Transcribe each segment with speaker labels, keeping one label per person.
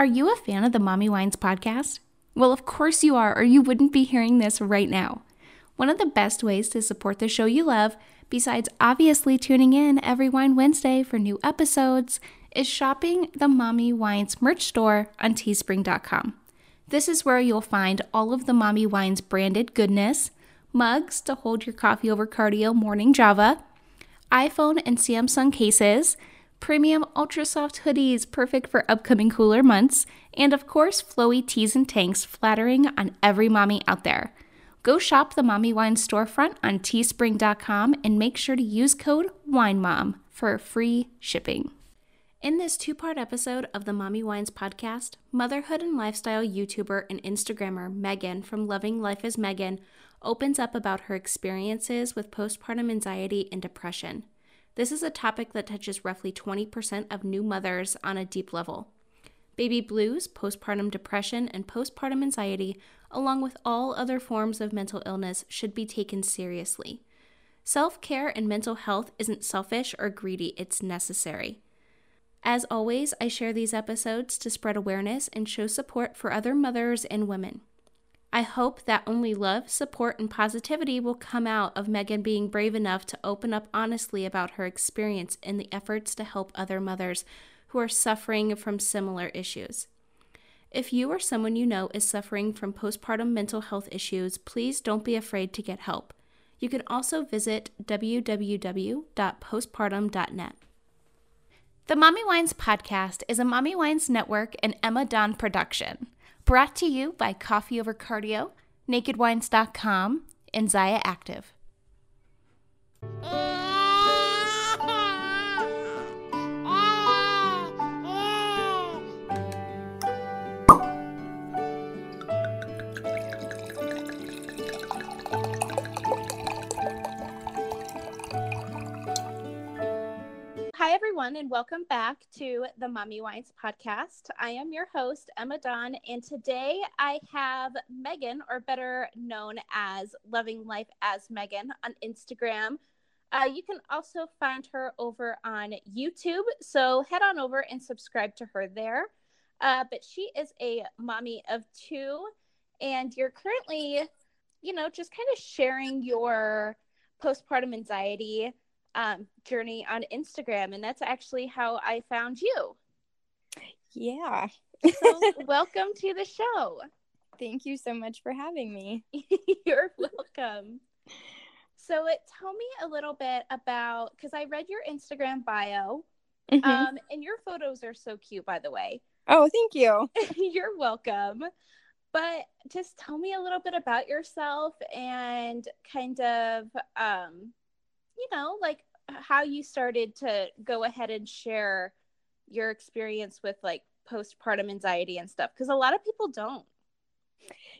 Speaker 1: Are you a fan of the Mommy Wines podcast? Well, of course you are, or you wouldn't be hearing this right now. One of the best ways to support the show you love, besides obviously tuning in every Wine Wednesday for new episodes, is shopping the Mommy Wines merch store on teespring.com. This is where you'll find all of the Mommy Wines branded goodness, mugs to hold your coffee over cardio morning Java, iPhone and Samsung cases, premium ultra soft hoodies perfect for upcoming cooler months, and of course, flowy tees and tanks flattering on every mommy out there. Go shop the Mommy Wine storefront on teespring.com and make sure to use code WINEMOM for free shipping. In this two part episode of the Mommy Wines podcast, motherhood and lifestyle YouTuber and Instagrammer Megan from Loving Life as Megan opens up about her experiences with postpartum anxiety and depression. This is a topic that touches roughly 20% of new mothers on a deep level. Baby blues, postpartum depression, and postpartum anxiety, along with all other forms of mental illness, should be taken seriously. Self care and mental health isn't selfish or greedy, it's necessary. As always, I share these episodes to spread awareness and show support for other mothers and women. I hope that only love, support, and positivity will come out of Megan being brave enough to open up honestly about her experience in the efforts to help other mothers who are suffering from similar issues. If you or someone you know is suffering from postpartum mental health issues, please don't be afraid to get help. You can also visit www.postpartum.net. The Mommy Wines podcast is a Mommy Wines Network and Emma Dawn production. Brought to you by Coffee Over Cardio, NakedWines.com, and Zyia Active. Hi, everyone, and welcome back to the Mommy Wines podcast. I am your host, Emma Dawn, and today I have Megan, or better known as Loving Life as Megan, on Instagram. Uh, you can also find her over on YouTube, so head on over and subscribe to her there. Uh, but she is a mommy of two, and you're currently, you know, just kind of sharing your postpartum anxiety um, journey on Instagram, and that's actually how I found you.
Speaker 2: Yeah.
Speaker 1: so, welcome to the show.
Speaker 2: Thank you so much for having me.
Speaker 1: You're welcome. So, it, tell me a little bit about because I read your Instagram bio, mm-hmm. um, and your photos are so cute, by the way.
Speaker 2: Oh, thank you.
Speaker 1: You're welcome. But just tell me a little bit about yourself and kind of um, you know, like how you started to go ahead and share your experience with like postpartum anxiety and stuff because a lot of people don't.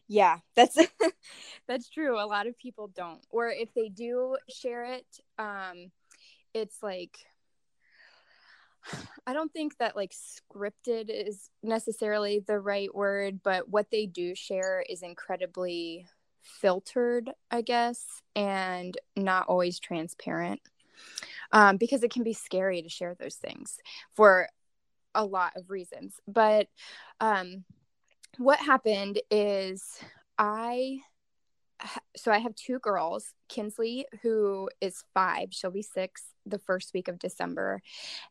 Speaker 2: Yeah that's that's true a lot of people don't or if they do share it um it's like I don't think that like scripted is necessarily the right word, but what they do share is incredibly filtered, I guess, and not always transparent. Um, because it can be scary to share those things for a lot of reasons. But um, what happened is I so I have two girls, Kinsley, who is five, she'll be six the first week of December,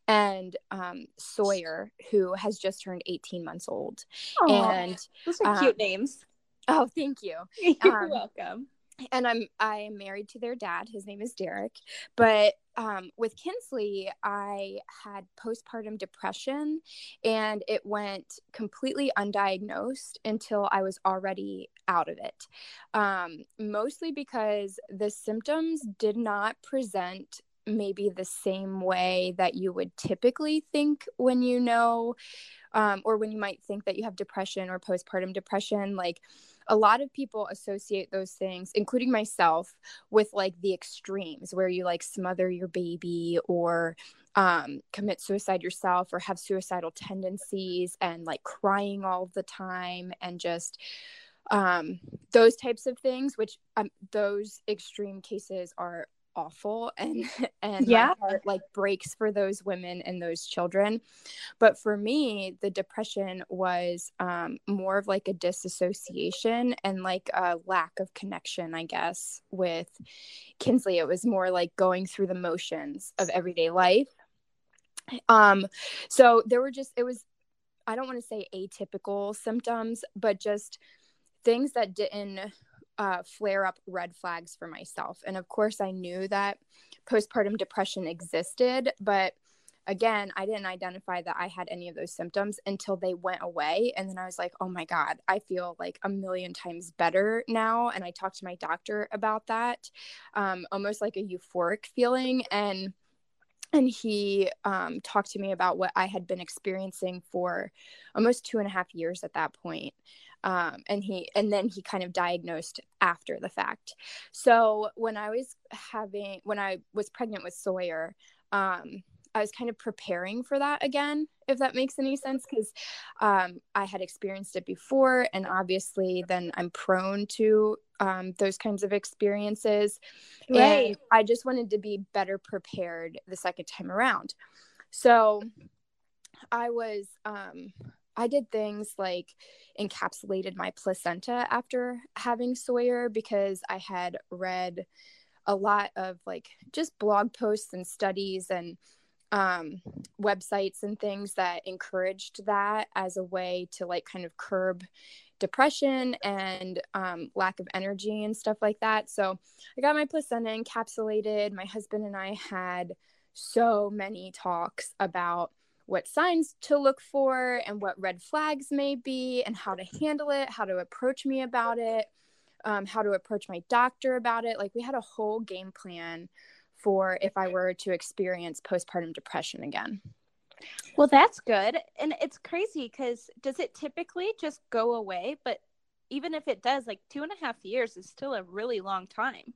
Speaker 2: and um, Sawyer, who has just turned 18 months old.
Speaker 1: Aww, and those are um, cute names.
Speaker 2: Oh, thank you.
Speaker 1: You're um, welcome.
Speaker 2: And I'm I am married to their dad. His name is Derek. But um, with Kinsley, I had postpartum depression, and it went completely undiagnosed until I was already out of it. Um, mostly because the symptoms did not present maybe the same way that you would typically think when you know um, or when you might think that you have depression or postpartum depression like a lot of people associate those things including myself with like the extremes where you like smother your baby or um, commit suicide yourself or have suicidal tendencies and like crying all the time and just um, those types of things which um, those extreme cases are awful and and
Speaker 1: yeah.
Speaker 2: heart like breaks for those women and those children. But for me the depression was um, more of like a disassociation and like a lack of connection i guess with kinsley. It was more like going through the motions of everyday life. Um so there were just it was i don't want to say atypical symptoms but just things that didn't uh, flare up red flags for myself. And of course, I knew that postpartum depression existed, but again, I didn't identify that I had any of those symptoms until they went away. And then I was like, oh my God, I feel like a million times better now. And I talked to my doctor about that, um, almost like a euphoric feeling. And and he um, talked to me about what I had been experiencing for almost two and a half years at that point um, and he and then he kind of diagnosed after the fact. So when i was having when i was pregnant with sawyer um, i was kind of preparing for that again if that makes any sense because um, i had experienced it before and obviously then i'm prone to um, those kinds of experiences. Right. And i just wanted to be better prepared the second time around. So i was um, I did things like encapsulated my placenta after having Sawyer because I had read a lot of like just blog posts and studies and um, websites and things that encouraged that as a way to like kind of curb depression and um, lack of energy and stuff like that. So I got my placenta encapsulated. My husband and I had so many talks about what signs to look for and what red flags may be and how to handle it, how to approach me about it, um, how to approach my doctor about it. Like we had a whole game plan for if I were to experience postpartum depression again.
Speaker 1: Well, that's good. And it's crazy because does it typically just go away? But even if it does, like two and a half years is still a really long time.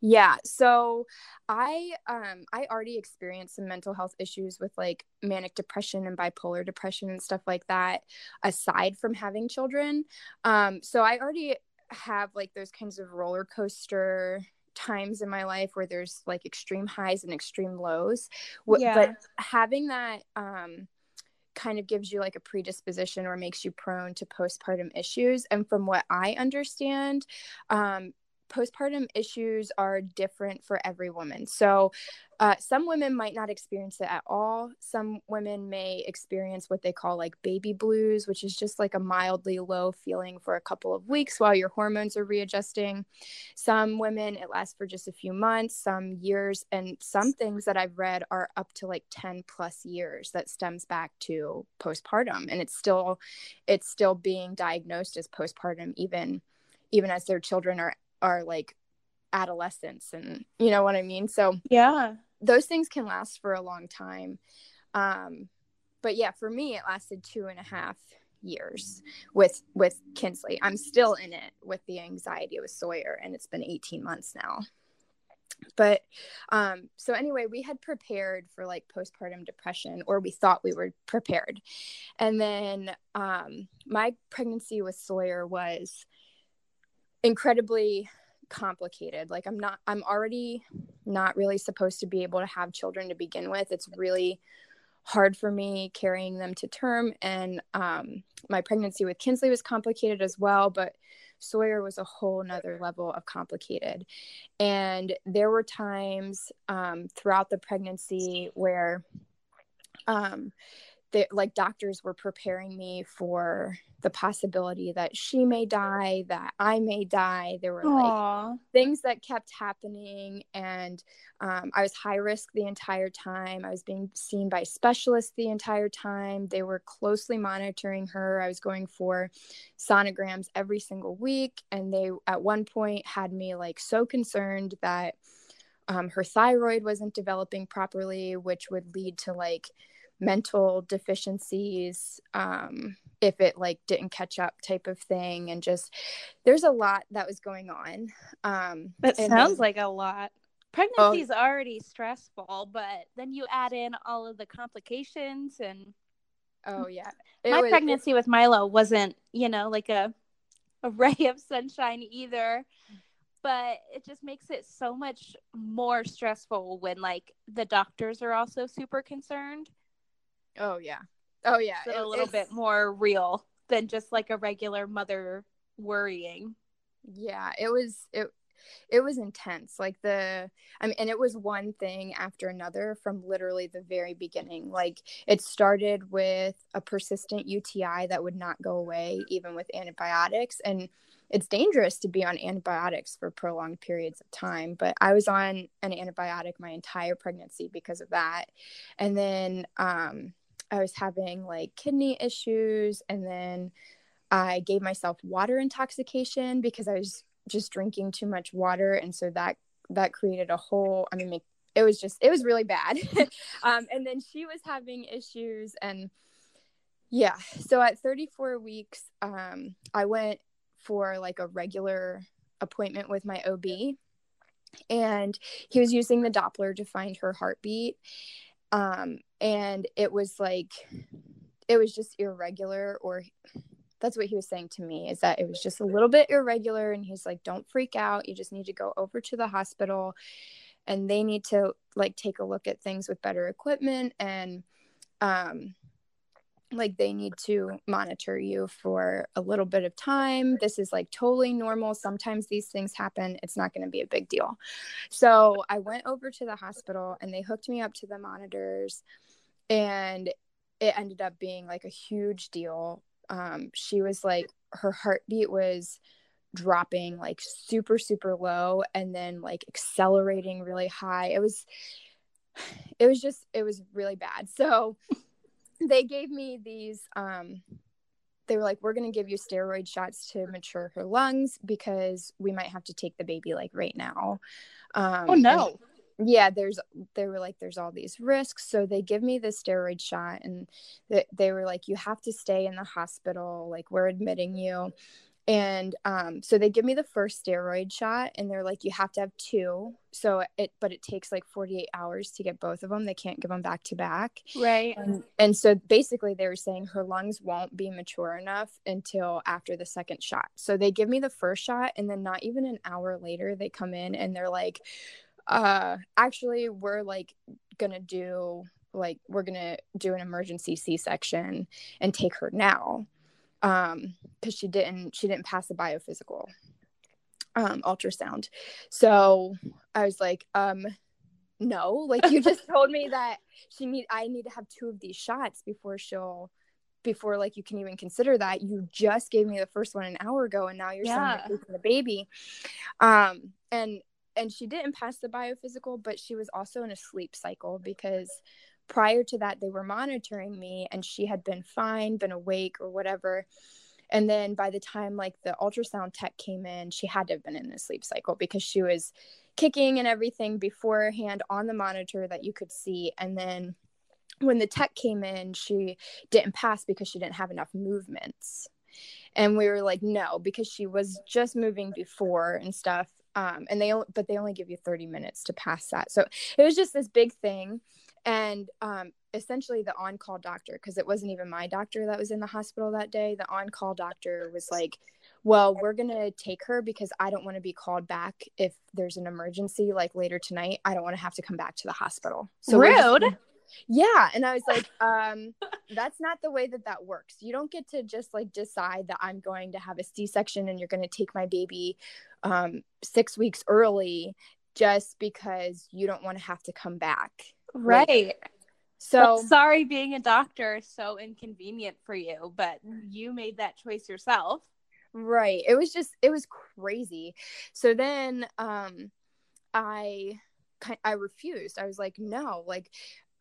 Speaker 2: Yeah. So I um I already experienced some mental health issues with like manic depression and bipolar depression and stuff like that aside from having children. Um so I already have like those kinds of roller coaster times in my life where there's like extreme highs and extreme lows. Yeah. But having that um kind of gives you like a predisposition or makes you prone to postpartum issues and from what i understand um, postpartum issues are different for every woman. So, uh, some women might not experience it at all. Some women may experience what they call like baby blues, which is just like a mildly low feeling for a couple of weeks while your hormones are readjusting. Some women, it lasts for just a few months, some years, and some things that I've read are up to like 10 plus years that stems back to postpartum. And it's still, it's still being diagnosed as postpartum even even as their children are are like adolescence and you know what I mean? So
Speaker 1: yeah,
Speaker 2: those things can last for a long time. Um, but yeah, for me, it lasted two and a half years with with Kinsley. I'm still in it with the anxiety with Sawyer, and it's been 18 months now. But um, so anyway, we had prepared for like postpartum depression, or we thought we were prepared. And then um, my pregnancy with Sawyer was incredibly complicated. Like i'm not i'm already not really supposed to be able to have children to begin with. It's really hard for me carrying them to term. And um, my pregnancy with kinsley was complicated as well but sawyer was a whole nother level of complicated. And there were times um, throughout the pregnancy where um, like doctors were preparing me for the possibility that she may die, that I may die. There were Aww. like things that kept happening, and um, I was high risk the entire time. I was being seen by specialists the entire time. They were closely monitoring her. I was going for sonograms every single week, and they at one point had me like so concerned that um, her thyroid wasn't developing properly, which would lead to like mental deficiencies um, if it like didn't catch up type of thing and just there's a lot that was going on um
Speaker 1: that sounds then, like a lot. Pregnancy is oh, already stressful but then you add in all of the complications and
Speaker 2: oh yeah.
Speaker 1: It my was, pregnancy it, with milo wasn't you know like a a ray of sunshine either
Speaker 3: but it just makes it so much more stressful when like the doctors are also super concerned.
Speaker 2: Oh yeah. Oh yeah.
Speaker 3: It's a little bit more real than just like a regular mother worrying.
Speaker 2: Yeah, it was it it was intense like the i mean and it was one thing after another from literally the very beginning like it started with a persistent uti that would not go away even with antibiotics and it's dangerous to be on antibiotics for prolonged periods of time but i was on an antibiotic my entire pregnancy because of that and then um i was having like kidney issues and then i gave myself water intoxication because i was just drinking too much water and so that that created a whole i mean it was just it was really bad. Um, and then she was having issues and yeah so at 34 weeks um, i went for like a regular appointment with my ob and he was using the doppler to find her heartbeat. Um, and it was like it was just irregular or that's what he was saying to me is that it was just a little bit irregular and he's like don't freak out. You just need to go over to the hospital and they need to like take a look at things with better equipment and um like they need to monitor you for a little bit of time. This is like totally normal. Sometimes these things happen. It's not going to be a big deal. So i went over to the hospital and they hooked me up to the monitors and it ended up being like a huge deal. Um, she was like her heartbeat was dropping like super super low and then like accelerating really high. It was it was just it was really bad. So they gave me these um they were like we're going to give you steroid shots to mature her lungs because we might have to take the baby like right now.
Speaker 3: Um oh no
Speaker 2: yeah there's they were like there's all these risks. So they give me the steroid shot and they, they were like you have to stay in the hospital. Like we're admitting you. And um, so they give me the first steroid shot and they're like you have to have two. So it but it takes like 48 hours to get both of them they can't give them back to back.
Speaker 3: Right.
Speaker 2: And, and so basically they were saying her lungs won't be mature enough until after the second shot. So they give me the first shot and then not even an hour later they come in and they're like uh actually we're like gonna do like we're gonna do an emergency c-section and take her now um because she didn't she didn't pass the biophysical um ultrasound. So i was like um no like you just told me that she need i need to have two of these shots before she'll before like you can even consider that. You just gave me the first one an hour ago and now you're yeah. saying the baby. Um and and she didn't pass the biophysical, but she was also in a sleep cycle because prior to that they were monitoring me and she had been fine, been awake or whatever. And then by the time like the ultrasound tech came in, she had to have been in a sleep cycle because she was kicking and everything beforehand on the monitor that you could see. And then when the tech came in, she didn't pass because she didn't have enough movements. And we were like, no, because she was just moving before and stuff um, and they but they only give you 30 minutes to pass that. So it was just this big thing. And um, essentially the on-call doctor because it wasn't even my doctor that was in the hospital that day the on-call doctor was like well we're going to take her because i don't want to be called back if there's an emergency like later tonight. I don't want to have to come back to the hospital.
Speaker 3: So rude.
Speaker 2: yeah. And i was like um that's not the way that that works. You don't get to just like decide that i'm going to have a c-section and you're going to take my baby um six weeks early just because you don't want to have to come back.
Speaker 3: Right. like, so well, sorry being a doctor is so inconvenient for you but you made that choice yourself.
Speaker 2: Right. It was just it was crazy. So then um i I refused. I was like, no, like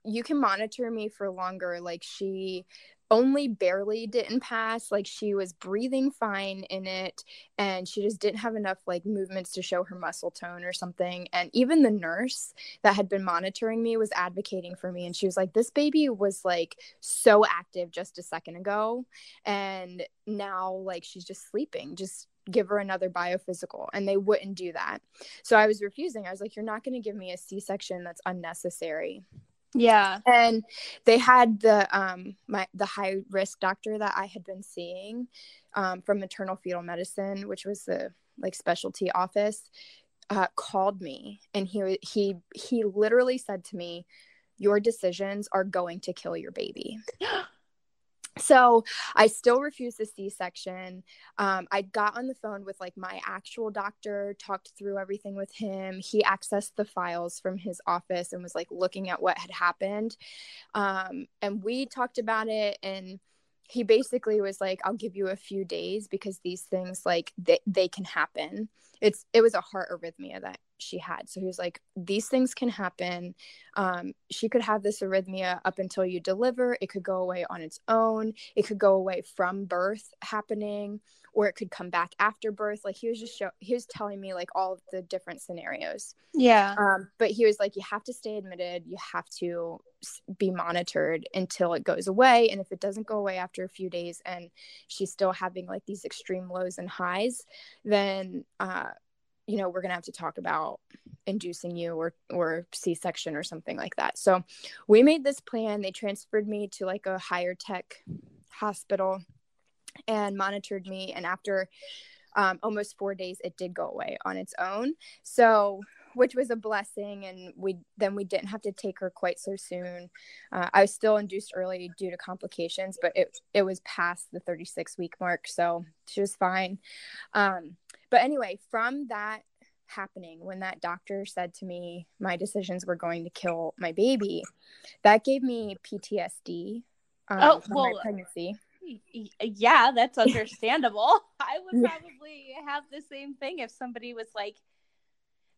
Speaker 2: you can monitor me for longer. Like she only barely didn't pass like she was breathing fine in it and she just didn't have enough like movements to show her muscle tone or something and even the nurse that had been monitoring me was advocating for me and she was like this baby was like so active just a second ago and now like she's just sleeping. Just give her another biophysical and they wouldn't do that. So i was refusing. I was like you're not going to give me a c-section that's unnecessary
Speaker 3: yeah.
Speaker 2: And they had the um my the high risk doctor that I had been seeing um from maternal fetal medicine, which was the like specialty office uh, called me. And he he he literally said to me your decisions are going to kill your baby so i still refused the c-section. Um, i got on the phone with like my actual doctor talked through everything with him. He accessed the files from his office and was like looking at what had happened. Um, and we talked about it and he basically was like i'll give you a few days because these things like they, they can happen. It's it was a heart arrhythmia that she had. So he was like these things can happen. Um, she could have this arrhythmia up until you deliver. It could go away on its own. It could go away from birth happening or it could come back after birth. Like he was just show he was telling me like all of the different scenarios.
Speaker 3: Yeah.
Speaker 2: Um, but he was like you have to stay admitted. You have to be monitored until it goes away. And if it doesn't go away after a few days and she's still having like these extreme lows and highs then uh, you know we're gonna have to talk about inducing you or or c-section or something like that. So we made this plan. They transferred me to like a higher tech hospital and monitored me. And after um, almost four days it did go away on its own. So which was a blessing. And we then we didn't have to take her quite so soon. Uh, i was still induced early due to complications but it it was past the 36 week mark. So she was fine. Um, but anyway from that happening when that doctor said to me my decisions were going to kill my baby that gave me ptsd um, oh, well, my pregnancy
Speaker 3: yeah that's understandable i would probably have the same thing if somebody was like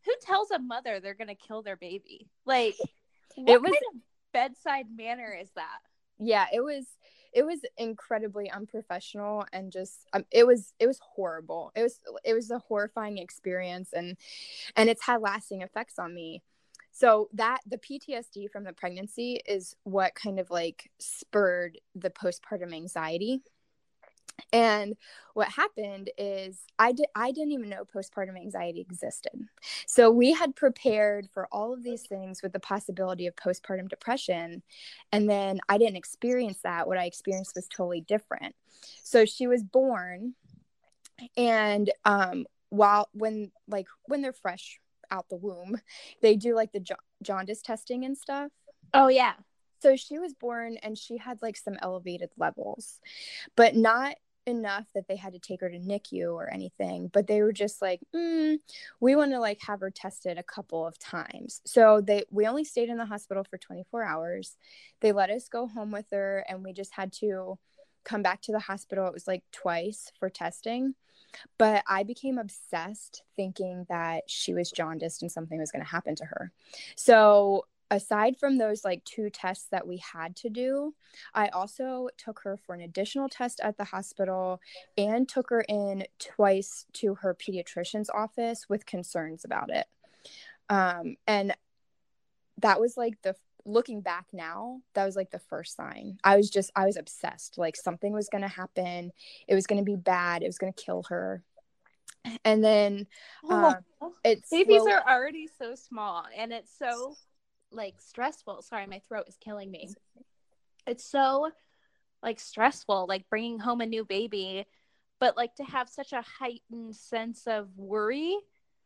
Speaker 3: who tells a mother they're gonna kill their baby? Like, what it was, kind of bedside manner is that?
Speaker 2: Yeah, it was. It was incredibly unprofessional and just um, it was it was horrible. It was it was a horrifying experience and and it's had lasting effects on me. So that the PTSD from the pregnancy is what kind of like spurred the postpartum anxiety and what happened is I did I didn't even know postpartum anxiety existed. So we had prepared for all of these things with the possibility of postpartum depression and then I didn't experience that. What I experienced was totally different. So she was born and um while when like when they're fresh out the womb, they do like the jaundice testing and stuff.
Speaker 3: Oh yeah.
Speaker 2: So she was born and she had like some elevated levels, but not enough that they had to take her to NICU or anything, but they were just like, mm, we want to like have her tested a couple of times. So they we only stayed in the hospital for 24 hours. They let us go home with her and we just had to come back to the hospital. It was like twice for testing. But I became obsessed thinking that she was jaundiced and something was going to happen to her. So aside from those like two tests that we had to do, I also took her for an additional test at the hospital and took her in twice to her pediatrician's office with concerns about it. Um, and that was like the looking back now, that was like the first sign. I was just, I was obsessed. Like something was going to happen. It was going to be bad. It was going to kill her. And then oh,
Speaker 3: um, it's babies are already so small and it's so like stressful. Sorry, my throat is killing me. It's so like stressful, like bringing home a new baby, but like to have such a heightened sense of worry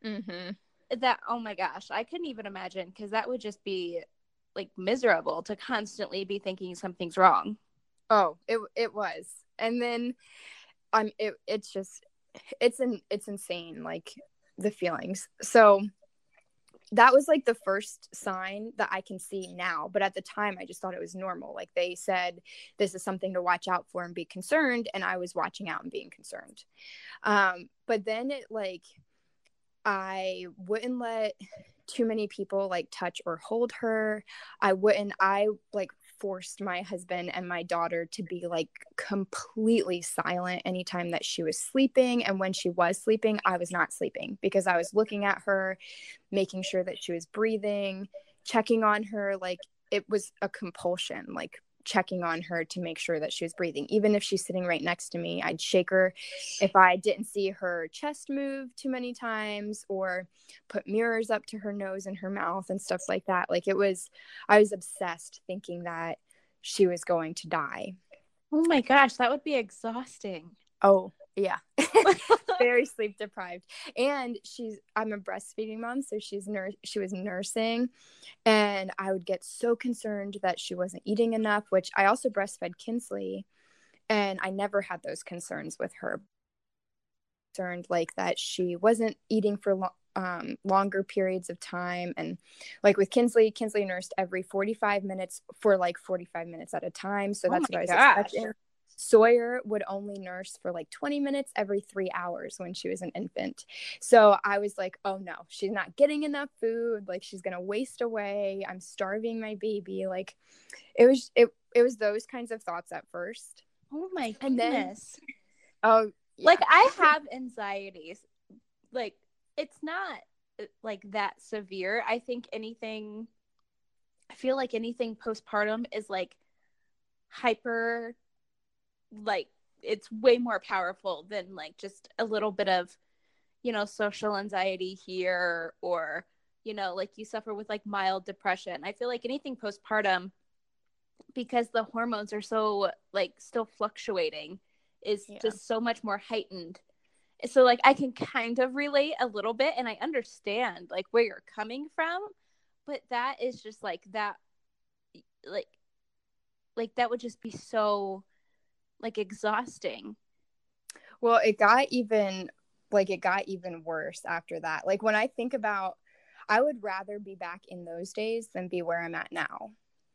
Speaker 3: mm-hmm. that oh my gosh, I couldn't even imagine because that would just be like miserable to constantly be thinking something's wrong.
Speaker 2: Oh, it it was, and then I'm it. It's just it's an it's insane like the feelings. So that was like the first sign that I can see now. But at the time, I just thought it was normal. Like they said, this is something to watch out for and be concerned. And I was watching out and being concerned. Um, but then it like, I wouldn't let too many people like touch or hold her. I wouldn't, I like forced my husband and my daughter to be like completely silent anytime that she was sleeping. And when she was sleeping, I was not sleeping because I was looking at her, making sure that she was breathing, checking on her. Like it was a compulsion. Like checking on her to make sure that she was breathing. Even if she's sitting right next to me, I'd shake her if I didn't see her chest move too many times or put mirrors up to her nose and her mouth and stuff like that. Like it was, I was obsessed thinking that she was going to die.
Speaker 3: Oh my gosh, that would be exhausting.
Speaker 2: Oh, Yeah. Very sleep deprived. And she's I'm a breastfeeding mom, so she's nurse she was nursing and I would get so concerned that she wasn't eating enough, which I also breastfed Kinsley and I never had those concerns with her. Concerned like that she wasn't eating for lo- um, longer periods of time and like with kinsley kinsley nursed every 45 minutes for like 45 minutes at a time so
Speaker 3: Oh
Speaker 2: that's
Speaker 3: my
Speaker 2: what i was
Speaker 3: gosh.
Speaker 2: expecting sawyer would only nurse for like 20 minutes every three hours when she was an infant so i was like oh no she's not getting enough food like she's gonna waste away i'm starving my baby like it was it, it was those kinds of thoughts at first
Speaker 3: Oh my
Speaker 2: And then-
Speaker 3: goodness.
Speaker 2: oh yeah.
Speaker 3: Like I have anxieties. Like it's not uh, like that severe. I think anything I feel like anything postpartum is like hyper like it's way more powerful than like just a little bit of you know social anxiety here or you know like you suffer with like mild depression. I feel like anything postpartum because the hormones are so like still fluctuating is
Speaker 2: Yeah.
Speaker 3: just so much more heightened so like i can kind of relate a little bit and i understand like where you're coming from but that is just like that like like that would just be so like exhausting
Speaker 2: Well, it got even like it got even worse after that. Like when I think about I would rather be back in those days than be where I'm at now.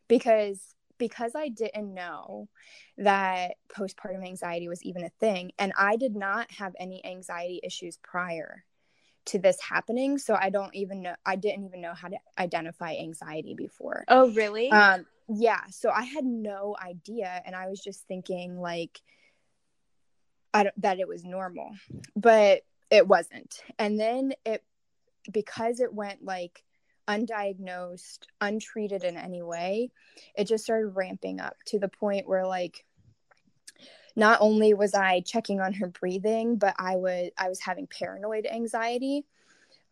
Speaker 2: Because because I didn't know that postpartum anxiety was even a thing and I did not have any anxiety issues prior to this happening, so I don't even know I didn't even know how to identify anxiety before.
Speaker 3: oh really
Speaker 2: Um, yeah, so I had no idea, and I was just thinking like, I don't, that it was normal, but it wasn't. And then it, because it went like undiagnosed, untreated in any way, it just started ramping up to the point where like, not only was I checking on her breathing, but I was I was having paranoid anxiety.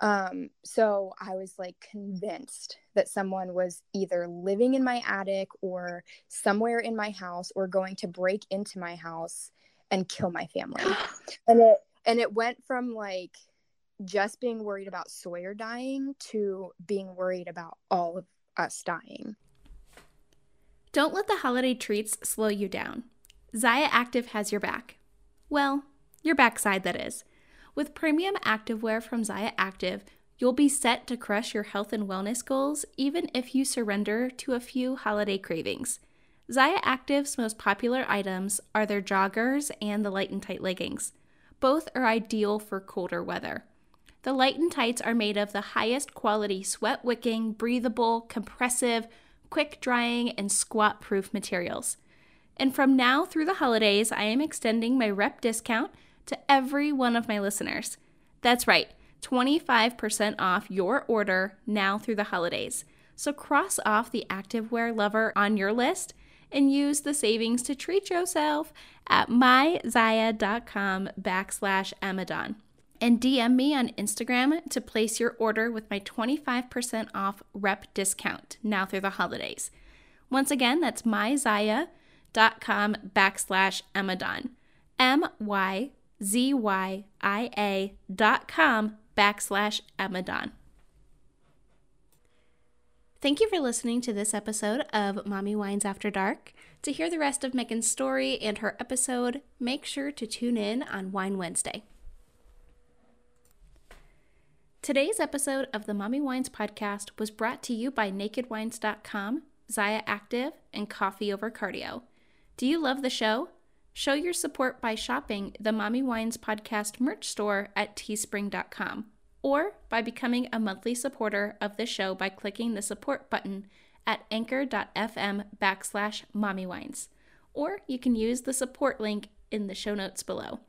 Speaker 2: Um, so I was like convinced that someone was either living in my attic or somewhere in my house or going to break into my house and kill my family. and it and it went from like just being worried about Sawyer dying to being worried about all of us dying.
Speaker 1: Don't let the holiday treats slow you down. Zyia Active has your back. Well, your backside, that is. With premium activewear from Zyia Active, you'll be set to crush your health and wellness goals even if you surrender to a few holiday cravings. Zyia Active's most popular items are their joggers and the light and tight leggings. Both are ideal for colder weather. The light and tights are made of the highest quality sweat wicking, breathable, compressive, quick drying, and squat proof materials. And from now through the holidays, I am extending my rep discount to every one of my listeners. That's right, 25% off your order now through the holidays. So cross off the activewear lover on your list and use the savings to treat yourself at myzyia.com backslash Amadon. And DM me on Instagram to place your order with my 25% off rep discount now through the holidays. Once again, that's myzyia.com backslash Amadon. M Y Z Y I A dot com backslash Amadon. Thank you for listening to this episode of Mommy Wines After Dark. To hear the rest of Megan's story and her episode, make sure to tune in on Wine Wednesday. Today's episode of the Mommy Wines podcast was brought to you by NakedWines.com, Zyia Active, and Coffee Over Cardio. Do you love the show? Show your support by shopping the Mommy Wines podcast merch store at teespring.com or by becoming a monthly supporter of the show by clicking the support button at anchor.fm backslash mommywines. Or you can use the support link in the show notes below.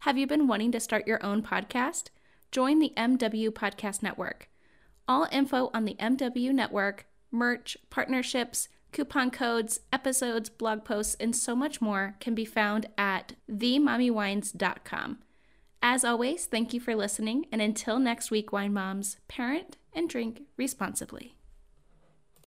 Speaker 1: Have you been wanting to start your own podcast? Join the MW Podcast Network. All info on the MW Network, merch, partnerships, coupon codes, episodes, blog posts, and so much more can be found at themommywines.com. As always, thank you for listening, and until next week, Wine Moms, parent and drink responsibly.